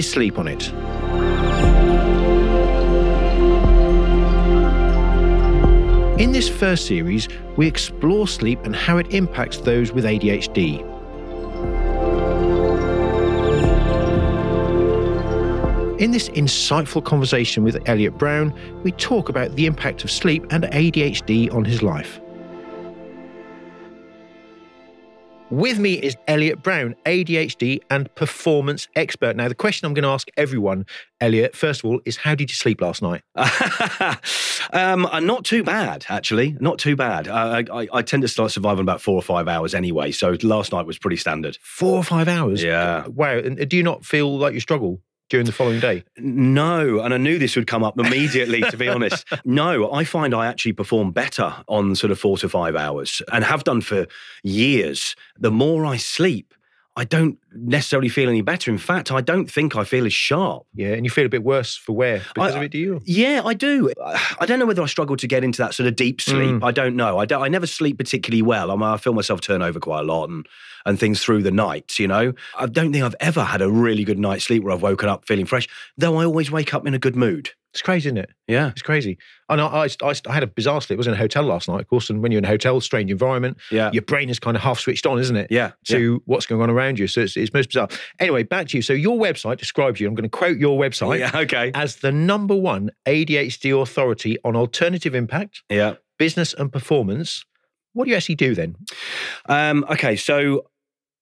Is Sleep on It. In this first series, we explore sleep and how it impacts those with ADHD. In this insightful conversation with Elliot Browne, we talk about the impact of sleep and ADHD on his life. With me is Elliot Browne, ADHD and performance expert. Now, the question I'm going to ask everyone, Elliot, first of all, is how did you sleep last night? um, uh, not too bad, actually. Not too bad. Uh, I, I, tend to start surviving about four or five hours anyway. So last night was pretty standard. Four or five hours? Yeah. Wow. And do you not feel like you struggle? During the following day? No, and I knew this would come up immediately, to be honest. No, I find I actually perform better on sort of four to five hours and have done for years. The more I sleep, I don't necessarily feel any better. In fact, I don't think I feel as sharp. Yeah, and you feel a bit worse for wear because I, of it, do you? Yeah, I do. I don't know whether I struggle to get into that sort of deep sleep. Mm. I don't know. I don't. I never sleep particularly well. I, mean, I feel myself turn over quite a lot and and things through the night. You know, I don't think I've ever had a really good night's sleep where I've woken up feeling fresh. Though I always wake up in a good mood. It's crazy, isn't it? Yeah, it's crazy. And I, I, I, I had a bizarre sleep. I was in a hotel last night, of course. And when you're in a hotel, strange environment, yeah. your brain is kind of half switched on, isn't it? Yeah. To yeah. what's going on around you. So it's, it's most bizarre. Anyway, back to you. So your website describes you. I'm going to quote your website. Yeah. Okay. As the number one ADHD authority on alternative impact. Yeah. Business and performance. What do you actually do then? Um, okay, so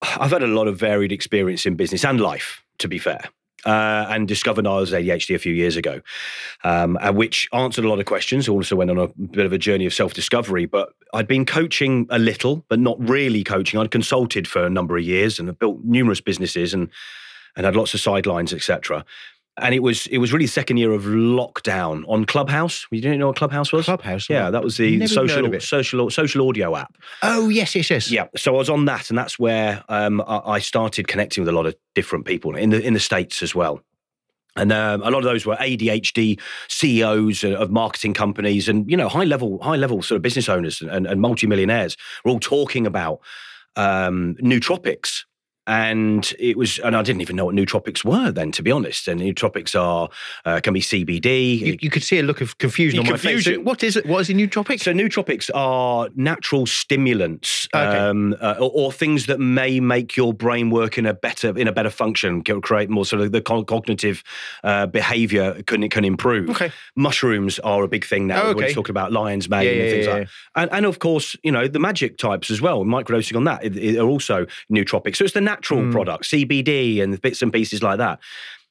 I've had a lot of varied experience in business and life, to be fair. Uh, and discovered I was ADHD a few years ago, um, which answered a lot of questions. Also went on a bit of a journey of self discovery. But I'd been coaching a little, but not really coaching. I'd consulted for a number of years and built numerous businesses and and had lots of sidelines, etc and it was it was really second year of lockdown on Clubhouse. You didn't know what Clubhouse was? Clubhouse, yeah, that was the social social social audio app. Oh yes, yes, yes. Yeah, so I was on that, and that's where um, I started connecting with a lot of different people in the in the states as well. And um, a lot of those were ADHD CEOs of marketing companies, and you know high level high level sort of business owners and, and multimillionaires were all talking about um, nootropics and it was, and I didn't even know what nootropics were then, to be honest. And nootropics are uh, can be CBD. You, you, could see a look of confusion on confusion. my face. So what is it? What is a nootropic? So nootropics are natural stimulants, okay. um, uh, or, or, things that may make your brain work in a better in a better function, create more sort of the cognitive uh, behavior can can improve. Okay. Mushrooms are a big thing now. Oh, okay. We're talking about lion's mane yeah, yeah, and things yeah, like that. And, and, of course, you know the magic types as well. Microdosing on that are also nootropics. So it's the natural mm. products, CBD and bits and pieces like that.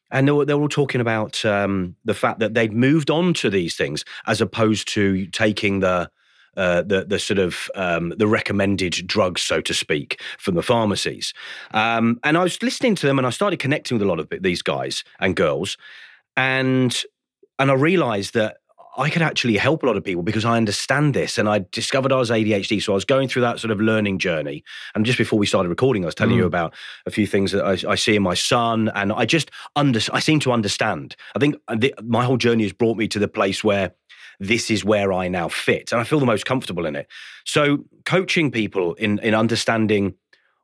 And they were, they were all talking about um, the fact that they'd moved on to these things as opposed to taking the uh, the the sort of um, the recommended drugs, so to speak, from the pharmacies. Um, and I was listening to them, and I started connecting with a lot of these guys and girls, and and I realised that I could actually help a lot of people because I understand this. And I discovered I was ADHD. So I was going through that sort of learning journey. And just before we started recording, I was telling mm. you about a few things that I, I, see in my son. And I just under, I seem to understand. I think the, my whole journey has brought me to the place where this is where I now fit. And I feel the most comfortable in it. So coaching people in, in understanding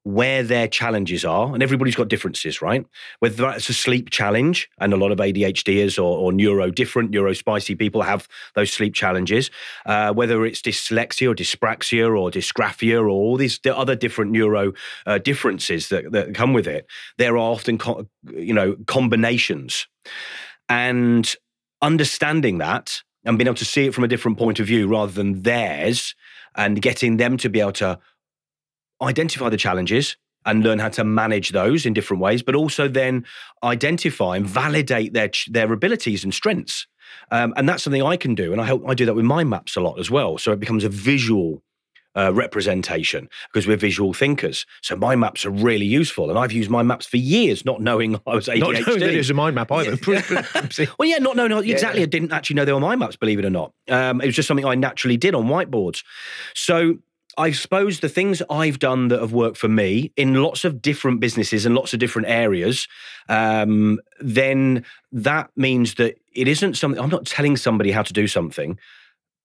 where their challenges are, and everybody's got differences, right? Whether that's a sleep challenge, and a lot of ADHDers or, or neuro different, neuro spicy people have those sleep challenges, uh, whether it's dyslexia or dyspraxia or dysgraphia or all these other different neuro uh, differences that, that come with it, there are often, co- you know, combinations. And understanding that and being able to see it from a different point of view rather than theirs and getting them to be able to identify the challenges and learn how to manage those in different ways, but also then identify and validate their their abilities and strengths. Um, and that's something I can do, and I help I do that with mind maps a lot as well. So it becomes a visual uh, representation because we're visual thinkers. So mind maps are really useful, and I've used mind maps for years, not knowing I was ADHD. Not knowing that it was a mind map either. well, yeah, not knowing exactly. Yeah. I didn't actually know they were mind maps, believe it or not. Um, it was just something I naturally did on whiteboards. So I suppose the things I've done that have worked for me in lots of different businesses and lots of different areas, um, then that means that it isn't something, I'm not telling somebody how to do something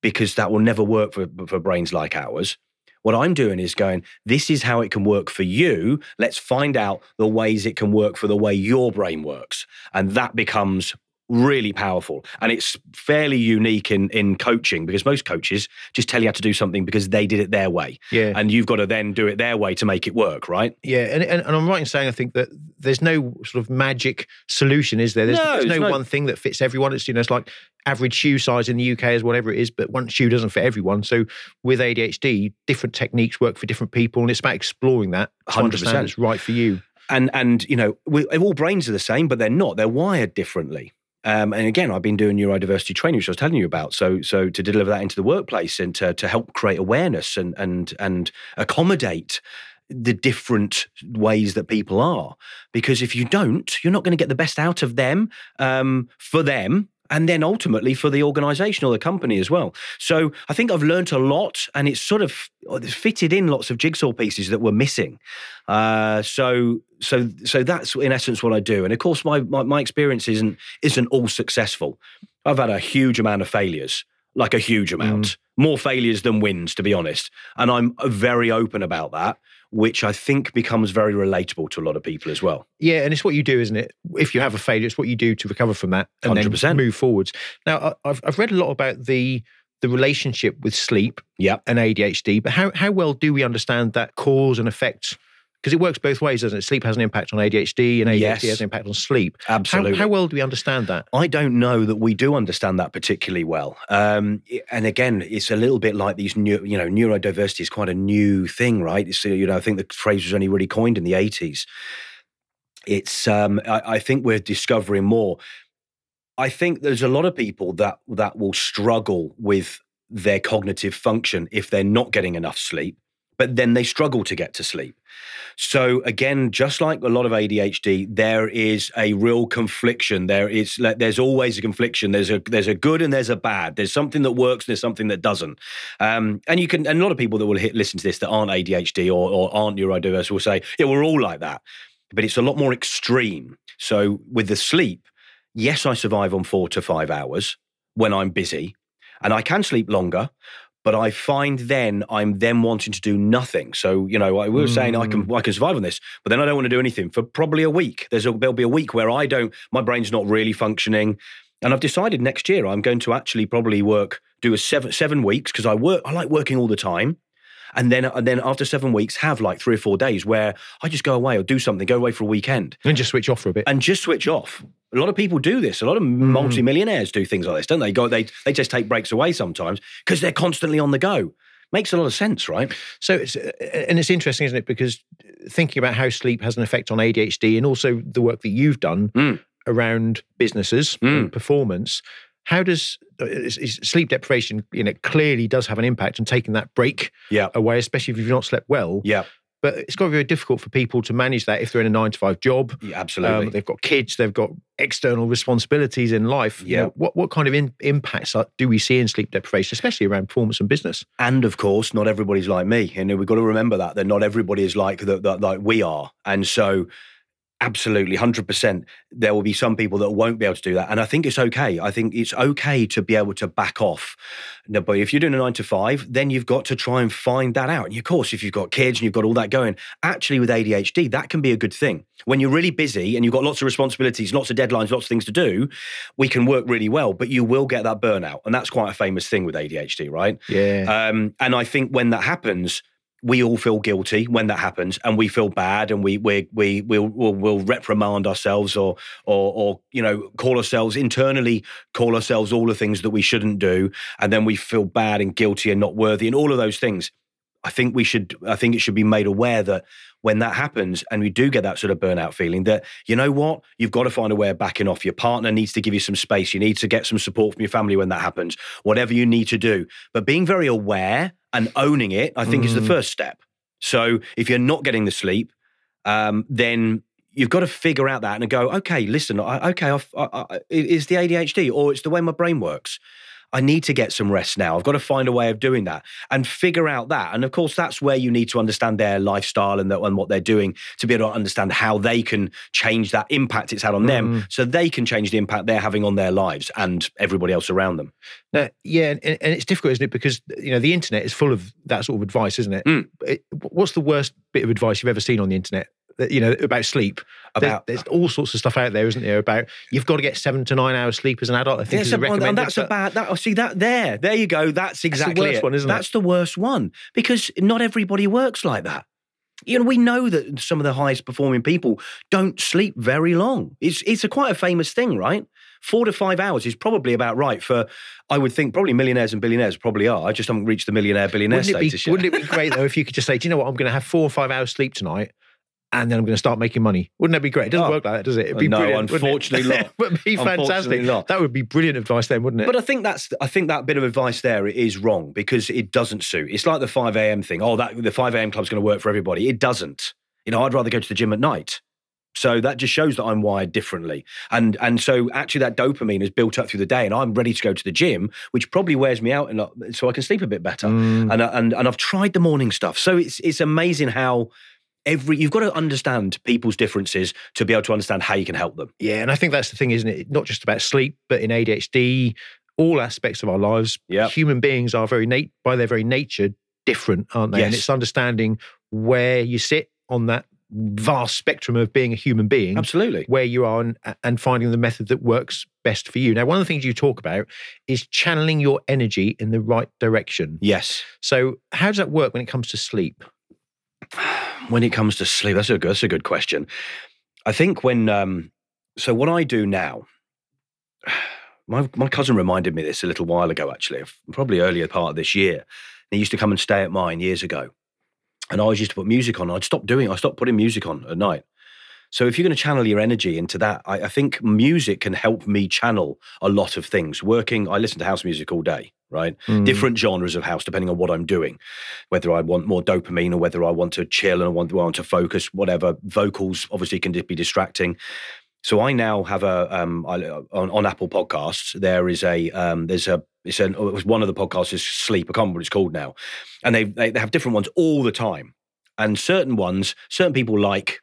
because that will never work for, for brains like ours. What I'm doing is going, this is how it can work for you. Let's find out the ways it can work for the way your brain works. And that becomes really powerful. And it's fairly unique in in coaching because most coaches just tell you how to do something because they did it their way. Yeah. And you've got to then do it their way to make it work right? Yeah and, and, and i'm right in saying i think that there's no sort of magic solution is there? There's no, there's no, no, one thing that fits everyone. It's you know it's like average shoe size in the uk is whatever it is but one shoe doesn't fit everyone. So with adhd different techniques work for different people and it's about exploring that 100% it's right for you. And and you know we, all brains are the same but they're not. They're wired differently um, and again, I've been doing neurodiversity training, which I was telling you about. So, so to deliver that into the workplace and to, to help create awareness and and and accommodate the different ways that people are. Because if you don't, you're not going to get the best out of them um, for them and then ultimately for the organization or the company as well. So I think I've learned a lot and it's sort of fitted in lots of jigsaw pieces that were missing. Uh, so so so that's in essence what I do. And of course my, my, my experience isn't isn't all successful. I've had a huge amount of failures, like a huge amount. Mm. More failures than wins, to be honest. And I'm very open about that which I think becomes very relatable to a lot of people as well. Yeah, and it's what you do, isn't it? If you have a failure, it's what you do to recover from that and 100%. then move forwards. Now, I've I've read a lot about the the relationship with sleep yep. and ADHD, but how how well do we understand that cause and effect because it works both ways, doesn't it? Sleep has an impact on ADHD, and ADHD yes. has an impact on sleep. Absolutely. How, how, well do we understand that? I don't know that we do understand that particularly well. Um, and again, it's a little bit like these new, you know, neurodiversity is quite a new thing, right? So, you know, I think the phrase was only really coined in the eighties. It's, um, I, I think we're discovering more. I think there's a lot of people that that will struggle with their cognitive function if they're not getting enough sleep but then they struggle to get to sleep. So again, just like a lot of ADHD, there is a real confliction. There is there's always a confliction. There's a there's a good and there's a bad. There's something that works. And there's something that doesn't. Um, and you can and a lot of people that will hit, listen to this that aren't ADHD or, or aren't neurodiverse will say, yeah, we're all like that, but it's a lot more extreme. So with the sleep, yes, I survive on four to five hours when I'm busy, and I can sleep longer but I find then I'm then wanting to do nothing. So you know, we were mm. saying I can hmm. I can survive on this, but then I don't want to do anything for probably a week. There's a, there'll be a week where I don't, my brain's not really functioning, and I've decided next year I'm going to actually probably work do a seven seven weeks because I work I like working all the time and then and then after seven weeks have like three or four days where I just go away or do something, go away for a weekend, and just switch off for a bit, and just switch off. A lot of people do this. A lot of mm. multimillionaires do things like this, don't they? Go they they just take breaks away sometimes because they're constantly on the go. Makes a lot of sense, right? So, it's, and it's interesting, isn't it? Because thinking about how sleep has an effect on ADHD and also the work that you've done mm. around businesses mm. and performance, how does uh, sleep deprivation you know clearly does have an impact and taking that break yeah. away especially if you've not slept well yeah but it's got to be very difficult for people to manage that if they're in a nine to five job. Yeah, absolutely. Um, they've got kids, they've got external responsibilities in life. Yeah. You know, what, what kind of in, impacts do we see in sleep deprivation, especially around performance and business? And of course, not everybody's like me. And we've got to remember that, that not everybody is like, that like we are. And so Absolutely, 100%. There will be some people that won't be able to do that. And I think it's okay. I think it's okay to be able to back off. but if you're doing a nine to five, then you've got to try and find that out. And of course, if you've got kids and you've got all that going, actually with ADHD, that can be a good thing. When you're really busy and you've got lots of responsibilities, lots of deadlines, lots of things to do, we can work really well, but you will get that burnout. And that's quite a famous thing with ADHD, right? Yeah. Um, and I think when that happens, we all feel guilty when that happens and we feel bad and we we we will we'll, we'll, reprimand ourselves or or or you know call ourselves internally call ourselves all the things that we shouldn't do and then we feel bad and guilty and not worthy and all of those things. I think we should i think it should be made aware that when that happens and we do get that sort of burnout feeling that you know what? You've got to find a way of backing off. Your partner needs to give you some space. You need to get some support from your family when that happens. Whatever you need to do. But being very aware and owning it, I think, mm. is the mm. first step. So if you're not getting the sleep, um, then you've got to figure out that and go, okay, listen, I, okay, I, I, it's the ADHD or it's the way my brain works. I need to get some rest now. I've got to find a way of doing that and figure out that. And of course, that's where you need to understand their lifestyle and, the, and what they're doing to be able to understand how they can change that impact it's had on mm. them so they can change the impact they're having on their lives and everybody else around them. Uh, yeah. And, and, it's difficult, isn't it? Because, you know, the internet is full of that sort of advice, isn't it? Mm. it what's the worst bit of advice you've ever seen on the internet? You know about sleep. About there's, there's, all sorts of stuff out there, isn't there? About you've got to get seven to nine hours sleep as an adult. I think is recommended. And that's a bad. That, oh, see that there, there you go. That's exactly that's the worst it. one, isn't that's it? the worst one because not everybody works like that. You know, we know that some of the highest performing people don't sleep very long. It's it's a quite a famous thing, right? Four to five hours is probably about right for, I would think, probably millionaires and billionaires probably are. I just haven't reached the millionaire billionaire wouldn't status be, yet. Wouldn't it be great though if you could just say, do you know what, I'm going to have four or five hours sleep tonight, and then I'm going to start making money. Wouldn't that be great? It doesn't oh, work like that, does it? It'd be no, brilliant, unfortunately not. would be fantastic. That would be brilliant advice then, wouldn't it? But I think that's I think that bit of advice there is wrong because it doesn't suit. It's like the 5 a.m. thing. Oh, that the 5 a.m. club's going to work for everybody. It doesn't. You know, I'd rather go to the gym at night. So that just shows that I'm wired differently. And and so actually that dopamine is built up through the day and I'm ready to go to the gym, which probably wears me out and so I can sleep a bit better. Mm. And, and and I've tried the morning stuff. So it's it's amazing how every you've got to understand people's differences to be able to understand how you can help them. Yeah, and I think that's the thing, isn't it? Not just about sleep, but in ADHD, all aspects of our lives, yep. human beings are very nat- by their very nature different, aren't they? Yes. And it's understanding where you sit on that vast spectrum of being a human being. Absolutely. Where you are and, and finding the method that works best for you. Now, one of the things you talk about is channeling your energy in the right direction. Yes. So, how does that work when it comes to sleep? When it comes to sleep, that's a good, that's a good question. I think when um, so what I do now, my my cousin reminded me this a little while ago, actually, probably earlier part of this year. He used to come and stay at mine years ago, and I used to put music on. I'd stop doing. I stopped putting music on at night. So if you're going to channel your energy into that, I, I, think music can help me channel a lot of things. Working, I listen to house music all day right? Mm. Different genres of house depending on what I'm doing, whether I want more dopamine or whether I want to chill and I want, want to focus, whatever. Vocals obviously can be distracting. So I now have a um, I, on, on, Apple Podcasts. There is a um, there's a it's an it was one of the podcasts is Sleep. I can't remember what it's called now, and they they have different ones all the time. And certain ones, certain people like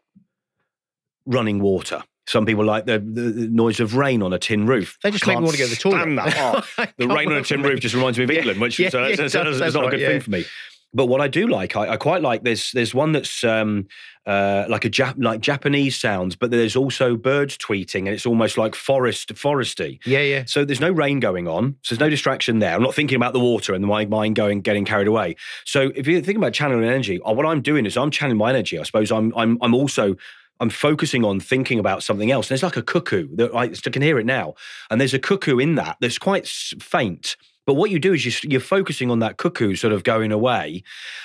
running water some people like the, the, noise of rain on a tin roof. They just make me want to go to the toilet. Oh, the rain on a tin roof just reminds me of England, which yeah, so, yeah, so, so, that's, that's not right, a good yeah. thing for me. But what I do like, I, I quite like. There's there's one that's um, uh, like a Jap- like Japanese sounds, but there's also birds tweeting, and it's almost like forest foresty. Yeah, yeah. So there's no rain going on, so there's no distraction there. I'm not thinking about the water and my mind going getting carried away. So if you're thinking about channeling energy, uh, what I'm doing is I'm channeling my energy. I suppose I'm I'm I'm also I'm focusing on thinking about something else. And there's like a cuckoo that I, can hear it now. And there's a cuckoo in that that's quite faint. But what you do is you, are focusing on that cuckoo sort of going away,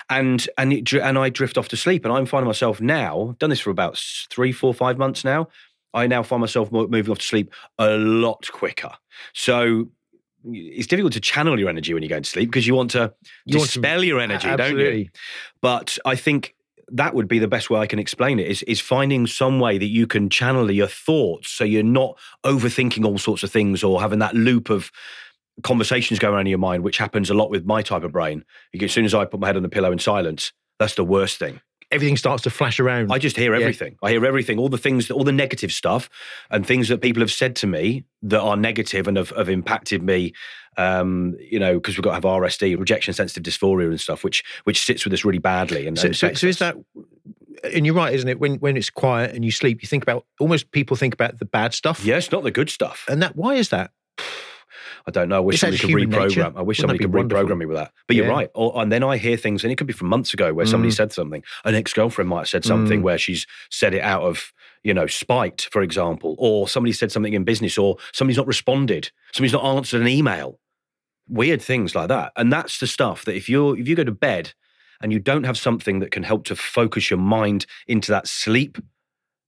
and and it, and I drift off to sleep. And I'm finding myself now. I've done this for about three, four, five months now. I now find myself moving off to sleep a lot quicker. So it's difficult to channel your energy when you're going to sleep because you want to you dispel want to, your energy, absolutely. don't you? But I think that would be the best way I can explain it is, is finding some way that you can channel your thoughts so you're not overthinking all sorts of things or having that loop of conversations going on in your mind, which happens a lot with my type of brain. As soon as I put my head on the pillow in silence, that's the worst thing everything starts to flash around. I just hear everything. Yeah. I hear everything, all the things, all the negative stuff, and things that people have said to me that are negative and have, have impacted me. Um, you know, because we've got to have RSD, rejection sensitive dysphoria, and stuff, which which sits with us really badly. And, so, and so, so is that? And you're right, isn't it? When when it's quiet and you sleep, you think about almost people think about the bad stuff. Yes, not the good stuff. And that why is that? I don't know. I wish somebody could reprogram. Nature? I wish Wouldn't somebody could wonderful? reprogram me with that. But yeah. you're right. Or, and then I hear things, and it could be from months ago where mm. somebody said something. An ex girlfriend might have said something mm. where she's said it out of you know spite, for example, or somebody said something in business, or somebody's not responded, somebody's not answered an email. Weird things like that, and that's the stuff that if you if you go to bed and you don't have something that can help to focus your mind into that sleep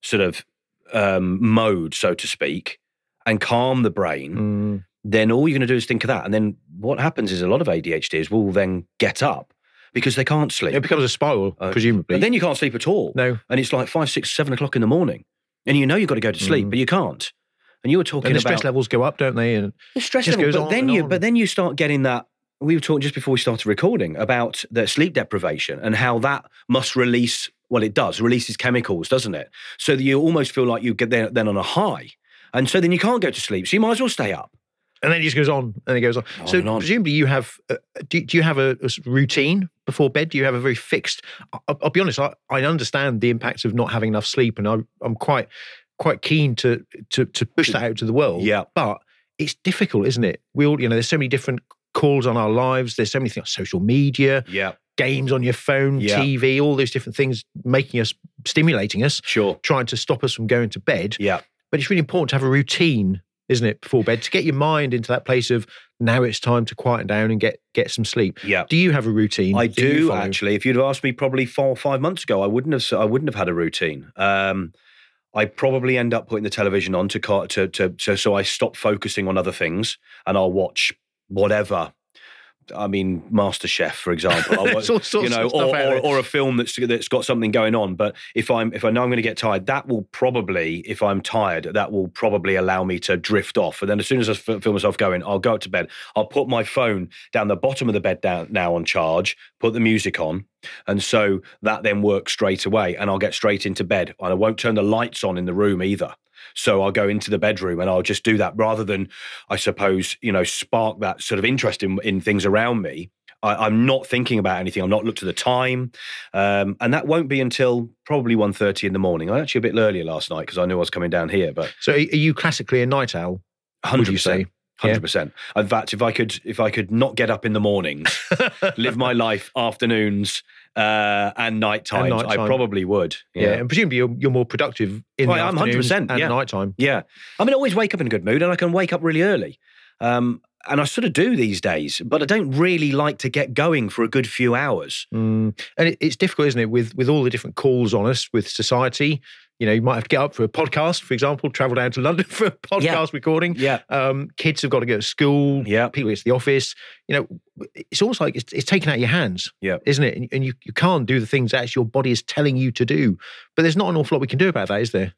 sort of um, mode, so to speak, and calm the brain, mm then all you're going to do is think of that. And then what happens is a lot of ADHDers will then get up because they can't sleep. It becomes a spiral, uh, presumably. And then you can't sleep at all. No. And it's like five, six, seven o'clock in the morning. And you know you've got to go to sleep, mm. but you can't. And you were talking and the about stress levels go up, don't they? And the stress level, but then you, on. but then you start getting that. We were talking just before we started recording about the sleep deprivation and how that must release. Well, it does releases chemicals, doesn't it? So that you almost feel like you get there then on a high, and so then you can't go to sleep. So you might as well stay up and then it just goes on and it goes on. on so on. presumably you have uh, do, do you have a, a, routine before bed? Do you have a very fixed? I'll, I'll be honest. I, I understand the impacts of not having enough sleep, and I, I'm quite quite keen to to to push that out to the world. Yeah, but it's difficult, isn't it? We all you know. There's so many different calls on our lives. There's so many things, social media. Yeah. Games on your phone, yeah. TV, all those different things making us, stimulating us, sure, trying to stop us from going to bed. Yeah, but it's really important to have a routine isn't it, before bed to get your mind into that place of now it's time to quieten down and get get some sleep. Yeah. Do you have a routine? I do actually. If you'd have asked me probably four or five months ago, I wouldn't have. I wouldn't have had a routine. Um, I probably end up putting the television on to, to, to, to so I stop focusing on other things and I'll watch whatever I mean, Master Chef, for example, you know, or, or, or, a film that's that's got something going on. But if I'm if I know I'm going to get tired, that will probably, if I'm tired, that will probably allow me to drift off. And then as soon as I feel myself going, I'll go up to bed. I'll put my phone down the bottom of the bed down now on charge, put the music on, and so that then works straight away, and I'll get straight into bed. And I won't turn the lights on in the room either. So I'll go into the bedroom and I'll just do that rather than, I suppose, you know, spark that sort of interest in, in things around me. I, am not thinking about anything. I'm not looked at the time, um, and that won't be until probably 1.30 in the morning. I actually a bit earlier last night because I knew I was coming down here. But so, are you classically a night owl? Hundred percent. Hundred percent. In fact, if I could, if I could not get up in the mornings, live my life afternoons uh, and night times, I probably would. Yeah. yeah. and presumably you're, you're more productive in well, the I'm 100%, and yeah. night time. Yeah, I mean, I always wake up in a good mood, and I can wake up really early. Um, and I sort of do these days, but I don't really like to get going for a good few hours. Mm. And it, it's difficult, isn't it, with with all the different calls on us with society you know, you might have to get up for a podcast, for example, travel down to London for a podcast yeah. recording. Yeah. Um, kids have got to go to school. Yeah. People get to the office. You know, it's almost like it's, it's taken out of your hands. Yeah. Isn't it? And, and, you, you can't do the things that your body is telling you to do. But there's not an awful lot we can do about that, is there?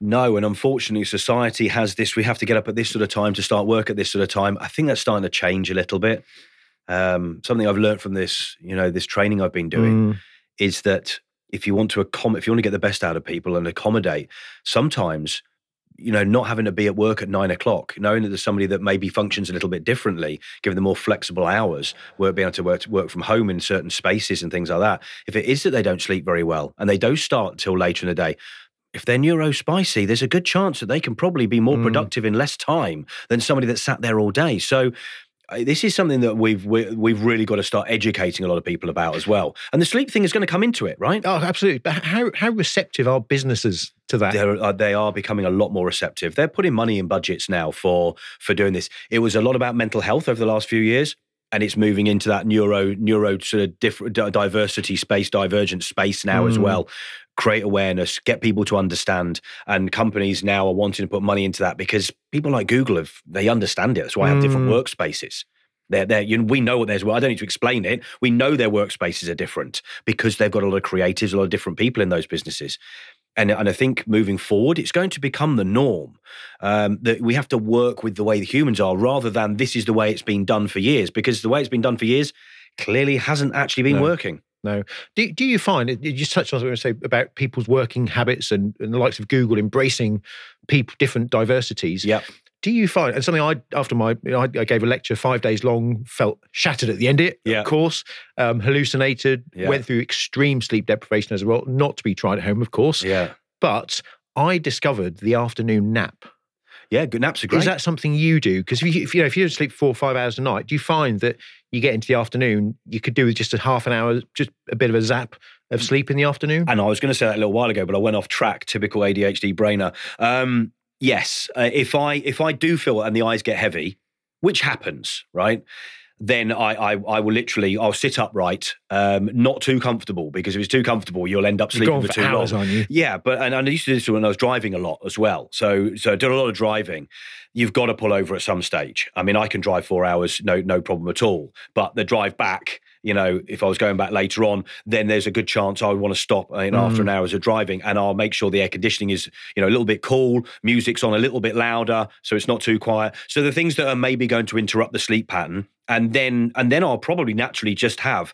No, and unfortunately, society has this. We have to get up at this sort of time to start work at this sort of time. I think that's starting to change a little bit. Um, something I've learned from this, you know, this training I've been doing, mm. is that if you want to accommodate, if you want to get the best out of people and accommodate, sometimes you know, not having to be at work at nine o'clock, knowing that there's somebody that maybe functions a little bit differently, given them more flexible hours, work being able to work, work from home in certain spaces and things like that. If it is that they don't sleep very well and they don't start till later in the day, if they're neurospicy, there's a good chance that they can probably be more mm. productive in less time than somebody that sat there all day. So this is something that we've we've really got to start educating a lot of people about as well. And the sleep thing is going to come into it, right? Oh, absolutely. But how how receptive are businesses to that? They're, uh, they are becoming a lot more receptive. They're putting money in budgets now for for doing this. It was a lot about mental health over the last few years and it's moving into that neuro neuro sort of different diversity space divergent space now mm. as well create awareness, get people to understand. And companies now are wanting to put money into that because people like Google have they understand it. That's why I have different mm. workspaces. They're, they're, you know, we know what there's. Well, I don't need to explain it. We know their workspaces are different because they've got a lot of creatives, a lot of different people in those businesses. And, and I think moving forward, it's going to become the norm um, that we have to work with the way the humans are rather than this is the way it's been done for years because the way it's been done for years clearly hasn't actually been no. working. No. Do, do you find, you just touched on what I was going to say about people's working habits and, and the likes of Google embracing people, different diversities. Yeah. Do you find, and something I, after my, you know, I, I, gave a lecture five days long, felt shattered at the end of it, yeah. of course, um, hallucinated, yeah. went through extreme sleep deprivation as well, not to be tried at home, of course. Yeah. But I discovered the afternoon nap. Yeah, good naps are great. Is that something you do? Because if you, if you know if you don't sleep four or five hours a night, do you find that you get into the afternoon, you could do with just a half an hour, just a bit of a zap of mm. sleep in the afternoon? And I was going to say that a little while ago, but I went off track. Typical ADHD brainer. Um, yes, uh, if I if I do feel and the eyes get heavy, which happens, right? then I, I, I will literally I'll sit upright, um, not too comfortable because if it's too comfortable, you'll end up sleeping for, for too hours, long. Yeah, but and, and I used to do this when I was driving a lot as well. So so I did a lot of driving. You've got to pull over at some stage. I mean, I can drive four hours, no no problem at all. But the drive back you know, if I was going back later on, then there's a good chance I would want to stop you know, mm. after an hour's of driving and I'll make sure the air conditioning is, you know, a little bit cool, music's on a little bit louder, so it's not too quiet. So the things that are maybe going to interrupt the sleep pattern, and then and then I'll probably naturally just have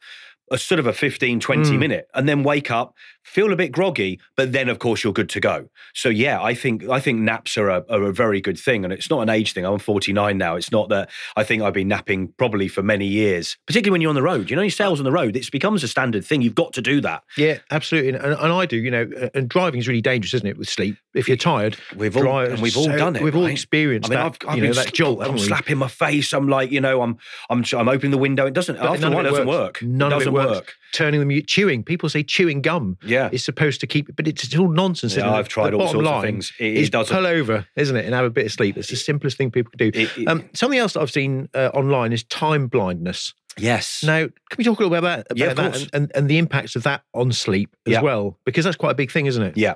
a sort of a 15, 20 mm. minute and then wake up, feel a bit groggy, but then of course you're good to go. So yeah, I think I think naps are a, are a very good thing, and it's not an age thing. I'm 49 now. It's not that I think I've been napping probably for many years, particularly when you're on the road. You know, your sales on the road, it becomes a standard thing. You've got to do that. Yeah, absolutely, and, and I do. You know, and driving is really dangerous, isn't it? With sleep, if you're tired, we've all and we've all done it. We've right? all experienced I mean, that. I've, I've you know, that jolt. I'm slapping my face. I'm like, you know, I'm I'm I'm opening the window. It doesn't. But after a while, it doesn't work. None it doesn't of it works. work. Turning the chewing. People say chewing gum. Yeah, is supposed to keep it, but it's all nonsense. Yeah, I've tried all sorts of things. It, it doesn't pull over, isn't it, and have a bit of sleep. It's the simplest thing people can do. It, it, um, something else that I've seen uh, online is time blindness. Yes. Now, can we talk a little bit about, about yeah, that and, and, and, the impacts of that on sleep as yeah. well? Because that's quite a big thing, isn't it? Yeah.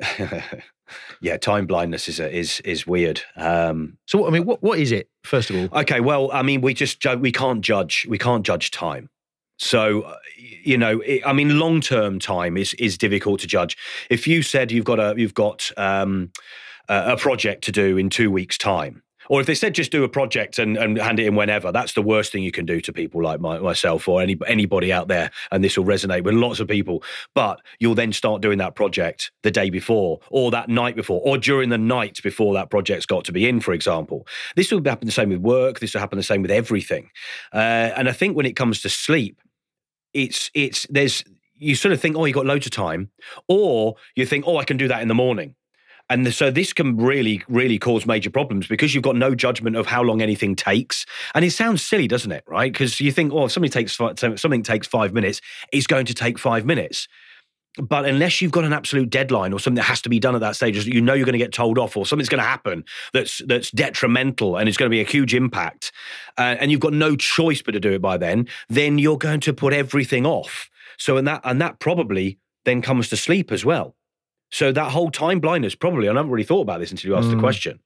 yeah, time blindness is is is weird. Um, so, I mean, what what is it? First of all, okay. Well, I mean, we just we can't judge we can't judge time. So, uh, you know, it, I mean, long term time is is difficult to judge. If you said you've got a you've got um, a project to do in two weeks' time, or if they said just do a project and, and hand it in whenever, that's the worst thing you can do to people like my, myself or any, anybody out there. And this will resonate with lots of people. But you'll then start doing that project the day before, or that night before, or during the night before that project's got to be in, for example. This will happen the same with work. This will happen the same with everything. Uh, and I think when it comes to sleep, it's it's there's you sort of think, oh, you got loads of time, or you think, oh, I can do that in the morning. And so this can really, really cause major problems because you've got no judgment of how long anything takes. And it sounds silly, doesn't it? Right? Because you think, oh, if somebody takes something takes five minutes, it's going to take five minutes. But unless you've got an absolute deadline or something that has to be done at that stage, you know you're going to get told off or something's going to happen that's that's detrimental and it's going to be a huge impact, uh, and you've got no choice but to do it by then, then you're going to put everything off. So and that and that probably then comes to sleep as well. So that whole time blindness probably, I haven't really thought about this until you asked mm. the question.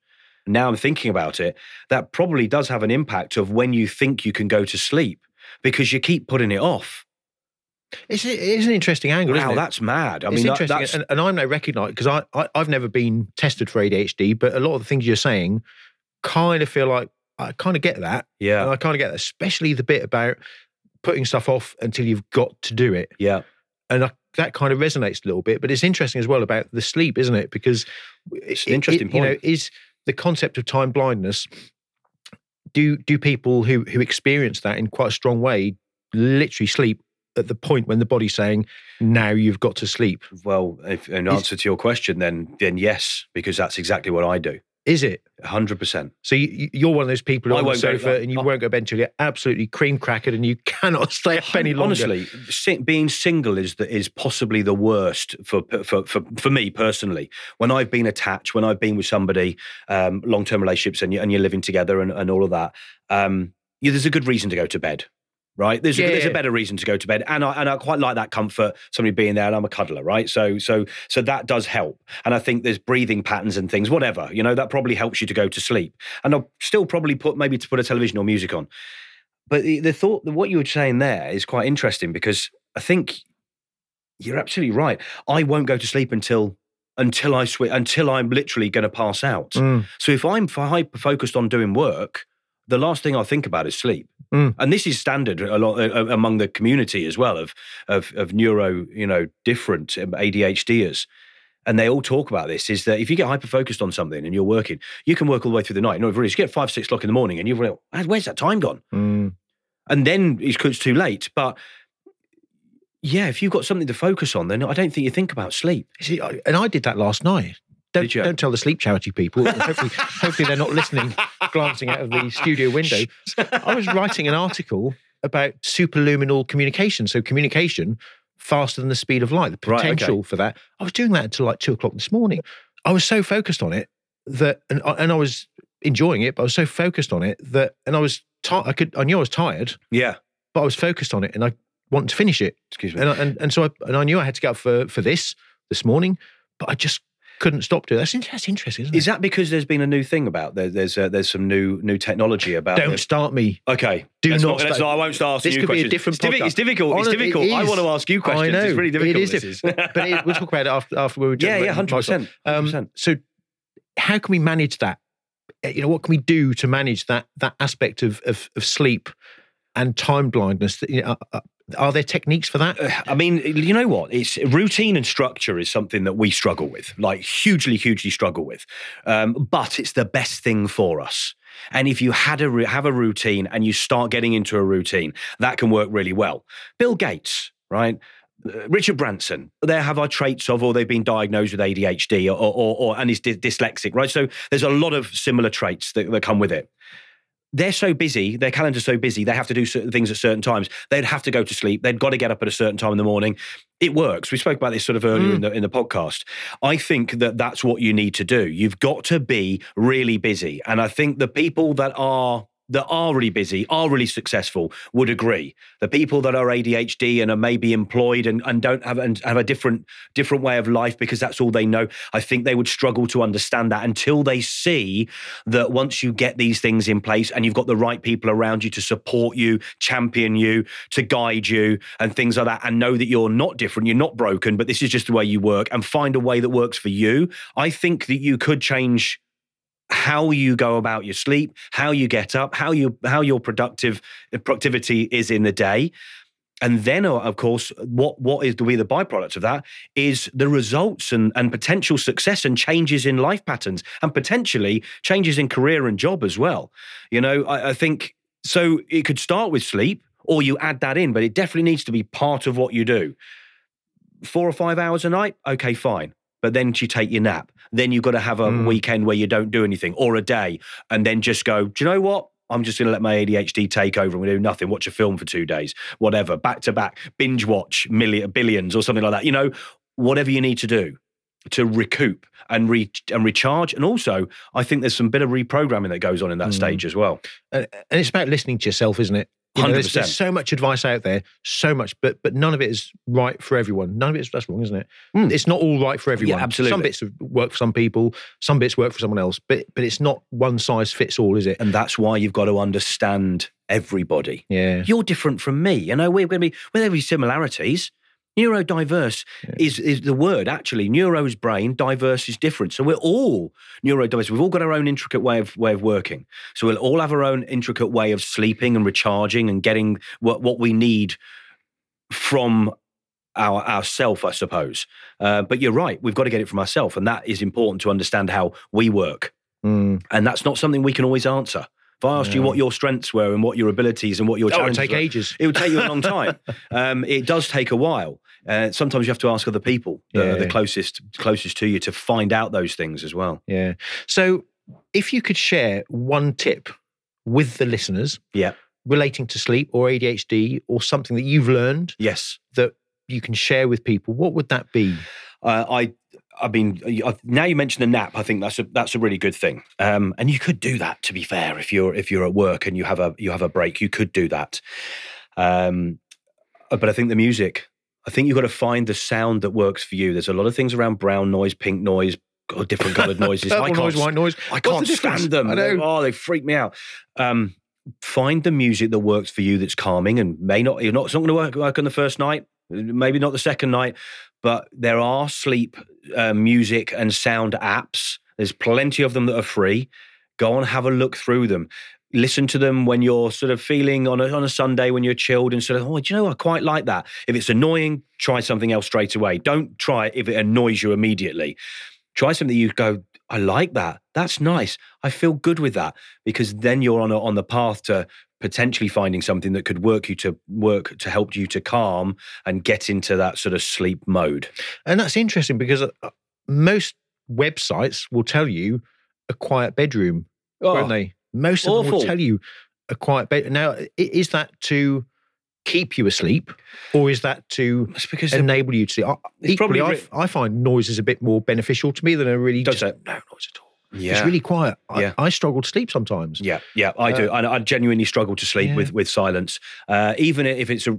Now I'm thinking about it, that probably does have an impact of when you think you can go to sleep because you keep putting it off. It's, it is an interesting angle. Wow, that's mad. I it's mean, interesting, that, and, and, I'm no recognised because I, I I've never been tested for ADHD, but a lot of the things you're saying kind of feel like I kind of get that. Yeah, and I kind of get that, especially the bit about putting stuff off until you've got to do it. Yeah, and I, that kind of resonates a little bit. But it's interesting as well about the sleep, isn't it? Because it's an interesting it, point. You know, is the concept of time blindness? Do do people who who experience that in quite a strong way literally sleep at the point when the body's saying, now you've got to sleep? Well, if, in answer to your question, then then yes, because that's exactly what I do. Is it? 100%. So you, are one of those people on the sofa go, and you I, won't go to bed until you're absolutely cream crackered and you cannot stay up any longer. Honestly, being single is the, is possibly the worst for, for, for, for me personally. When I've been attached, when I've been with somebody, um, long term relationships, and, you, and you're living together and, and all of that, um, yeah, there's a good reason to go to bed right? There's, yeah, a, there's a better reason to go to bed, and I and I quite like that comfort, somebody being there, and I'm a cuddler, right? So so so that does help, and I think there's breathing patterns and things, whatever, you know, that probably helps you to go to sleep, and I'll still probably put maybe to put a television or music on, but the, the thought, what you were saying there is quite interesting because I think you're absolutely right. I won't go to sleep until until I sw- until I'm literally going to pass out. Mm. So if I'm hyper focused on doing work, the last thing I think about is sleep. Mm. And this is standard a lot uh, among the community as well of, of, of neuro, you know, different um, ADHDers. And they all talk about this is that if you get hyper focused on something and you're working, you can work all the way through the night. No, really, you get five, six o'clock in the morning and you're like, where's that time gone? Mm. And then it's too late. But yeah, if you've got something to focus on, then I don't think you think about sleep. See, and I did that last night. Don't, don't tell the sleep charity people. hopefully, hopefully they're not listening, glancing out of the studio window. I was writing an article about superluminal communication. So communication faster than the speed of light, the potential right, okay. for that. I was doing that until like two o'clock this morning. I was so focused on it that, and, and I was enjoying it, but I was so focused on it that, and I was, I could, I knew I was tired. Yeah. But I was focused on it and I wanted to finish it. Excuse me. And, I, and, and so I, and I knew I had to get up for, for this this morning, but I just couldn't stop doing. That's, that's interesting, isn't it? Is that because there's been a new thing about there, there's uh, there's some new new technology about? Don't start me. Okay, do not. not, start. not I won't start asking this you could questions. Be a different it's, podcast. it's difficult. Honestly, it's difficult. I want to ask you questions. I know. It's really difficult. It is difficult. but it, we'll talk about it after after we were. Yeah, yeah, hundred percent. Um, so, how can we manage that? Uh, you know, what can we do to manage that that aspect of of, of sleep and time blindness? That, you know, uh, uh are there techniques for that? I mean, you know what? It's routine and structure is something that we struggle with, like hugely, hugely struggle with. Um, but it's the best thing for us. And if you had a have a routine and you start getting into a routine, that can work really well. Bill Gates, right? Uh, Richard Branson, there have our traits of, or they've been diagnosed with ADHD, or, or, or and is dyslexic, right? So there's a lot of similar traits that, that come with it they're so busy, their calendar's so busy, they have to do certain things at certain times. They'd have to go to sleep. They'd got to get up at a certain time in the morning. It works. We spoke about this sort of earlier mm. in, the, in the podcast. I think that that's what you need to do. You've got to be really busy. And I think the people that are that are really busy, are really successful, would agree. The people that are ADHD and are maybe employed and, and don't have and have a different different way of life because that's all they know, I think they would struggle to understand that until they see that once you get these things in place and you've got the right people around you to support you, champion you, to guide you, and things like that, and know that you're not different, you're not broken, but this is just the way you work, and find a way that works for you. I think that you could change how you go about your sleep, how you get up, how you how your productive productivity is in the day. And then, uh, of course, what what is the the byproduct of that is the results and, and potential success and changes in life patterns and potentially changes in career and job as well. You know, I, I think so. It could start with sleep, or you add that in, but it definitely needs to be part of what you do. Four or five hours a night, okay, fine but then you take your nap. Then you've got to have a mm. weekend where you don't do anything or a day and then just go, do you know what? I'm just going to let my ADHD take over and we do nothing, watch a film for two days, whatever, back to back, binge watch million, billions or something like that. You know, whatever you need to do to recoup and re- and recharge. And also, I think there's some bit of reprogramming that goes on in that mm. stage as well. and it's about listening to yourself, isn't it? You know, there's, there's, so much advice out there, so much, but but none of it is right for everyone. None of it's that's wrong, isn't it? Mm. It's not all right for everyone. Yeah, absolutely. Some bits work for some people, some bits work for someone else, but but it's not one size fits all, is it? And that's why you've got to understand everybody. Yeah, you're different from me. You know, we're going to be with every similarities. Neurodiverse yeah. is, is the word, actually. Neuro's brain, diverse is different. So we're all neurodiverse. We've all got our own intricate way of, way of working. So we'll all have our own intricate way of sleeping and recharging and getting what, what we need from our ourself, I suppose. Uh, but you're right. We've got to get it from ourselves. And that is important to understand how we work. Mm. And that's not something we can always answer. If I asked yeah. you what your strengths were and what your abilities and what your challenges, it would take were, ages. It would take you a long time. um, it does take a while. Uh, sometimes you have to ask other people, yeah. the closest closest to you, to find out those things as well. Yeah. So, if you could share one tip with the listeners, yeah, relating to sleep or ADHD or something that you've learned, yes, that you can share with people, what would that be? Uh, I I mean, now you mention the nap. I think that's a that's a really good thing. Um, and you could do that. To be fair, if you're if you're at work and you have a you have a break, you could do that. Um, uh, but I think the music. I think you've got to find the sound that works for you. There's a lot of things around brown noise, pink noise, or different coloured noises. I can't, noise, white noise. I can't the stand them. Oh, they freak me out. Um, find the music that works for you. That's calming and may not. You're not. It's not going to work, work on the first night. Maybe not the second night, but there are sleep uh, music and sound apps. There's plenty of them that are free. Go and have a look through them. Listen to them when you're sort of feeling on a, on a Sunday when you're chilled and sort of, oh, do you know, I quite like that. If it's annoying, try something else straight away. Don't try it if it annoys you immediately. Try something you go, I like that. That's nice. I feel good with that because then you're on a, on the path to potentially finding something that could work you to work to help you to calm and get into that sort of sleep mode. And that's interesting because uh, most websites will tell you a quiet bedroom, oh, won't they? Most of awful. them will tell you a quiet bed. Now, is that to keep you asleep, or is that to because enable you to sleep? Equally, probably I, I, find noise is a bit more beneficial to me than a really does just, no noise at all. Yeah. It's really quiet. I, yeah. I struggle to sleep sometimes. Yeah, yeah, I uh, do. I, I genuinely struggle to sleep yeah. with with silence. Uh, even if it's a,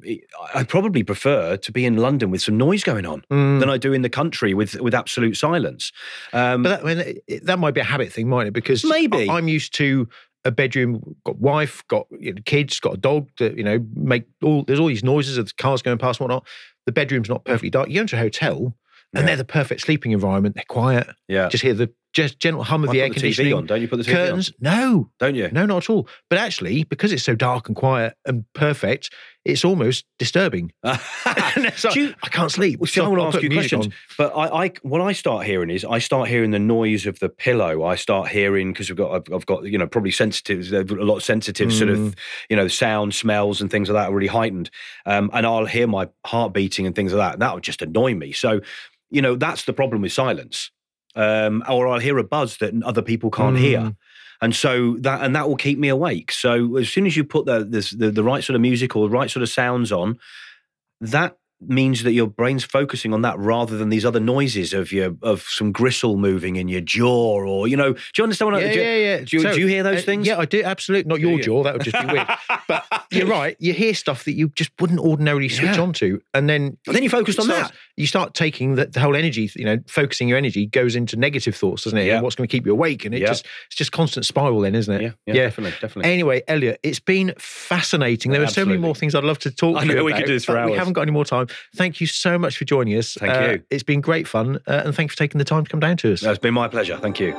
I probably prefer to be in London with some noise going on mm. than I do in the country with with absolute silence. Um, but that, I mean, that might be a habit thing, might it? Because maybe I'm used to a bedroom, got wife, got you know, kids, got a dog that you know make all. There's all these noises of cars going past and whatnot. The bedroom's not perfectly dark. You go into a hotel, and yeah. they're the perfect sleeping environment. They're quiet. Yeah, just hear the just gentle hum of the air conditioning. on, don't you put the TV curtains? On? No, don't you? No, not at all. But actually, because it's so dark and quiet and perfect, it's almost disturbing. like, you, I can't sleep. Well, so I want to ask you questions, on. but I, I, what I start hearing is I start hearing the noise of the pillow. I start hearing because we've got I've, I've, got you know probably sensitive a lot of sensitive mm. sort of mm. you know sound, smells, and things like that are really heightened, um, and I'll hear my heart beating and things like that. And That would just annoy me. So you know that's the problem with silence um, or I'll hear a buzz that other people can't mm. hear. And so that and that will keep me awake. So as soon as you put the, the the right sort of music or the right sort of sounds on, that means that your brain's focusing on that rather than these other noises of your of some gristle moving in your jaw or you know do you understand what yeah, I, do, yeah yeah. do you, so, do you hear those uh, things? yeah I do. Absolutely not your jaw that would just be weird. But you're right you hear stuff that you just wouldn't ordinarily switch yeah. on to and then and then you focused on that. you start taking the, the, whole energy you know focusing your energy goes into negative thoughts doesn't it? Yeah. and what's going to keep you awake and it yeah. just it's just constant spiral then isn't it? Yeah, yeah, definitely definitely. Anyway Elliot it's been fascinating. There are so many more things I'd love to talk I to know you we could do this for hours we haven't got any more time thank you so much for joining us. Thank uh, you. It's been great fun, uh, and thank you for taking the time to come down to us. No, it's been my pleasure. Thank you.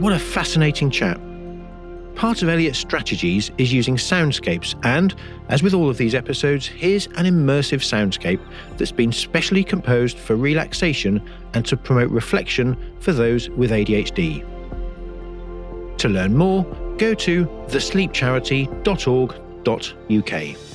What a fascinating chap. Part of Elliot's strategies is using soundscapes, and as with all of these episodes, here's an immersive soundscape that's been specially composed for relaxation and to promote reflection for those with ADHD. To learn more, go to thesleepcharity.org.uk.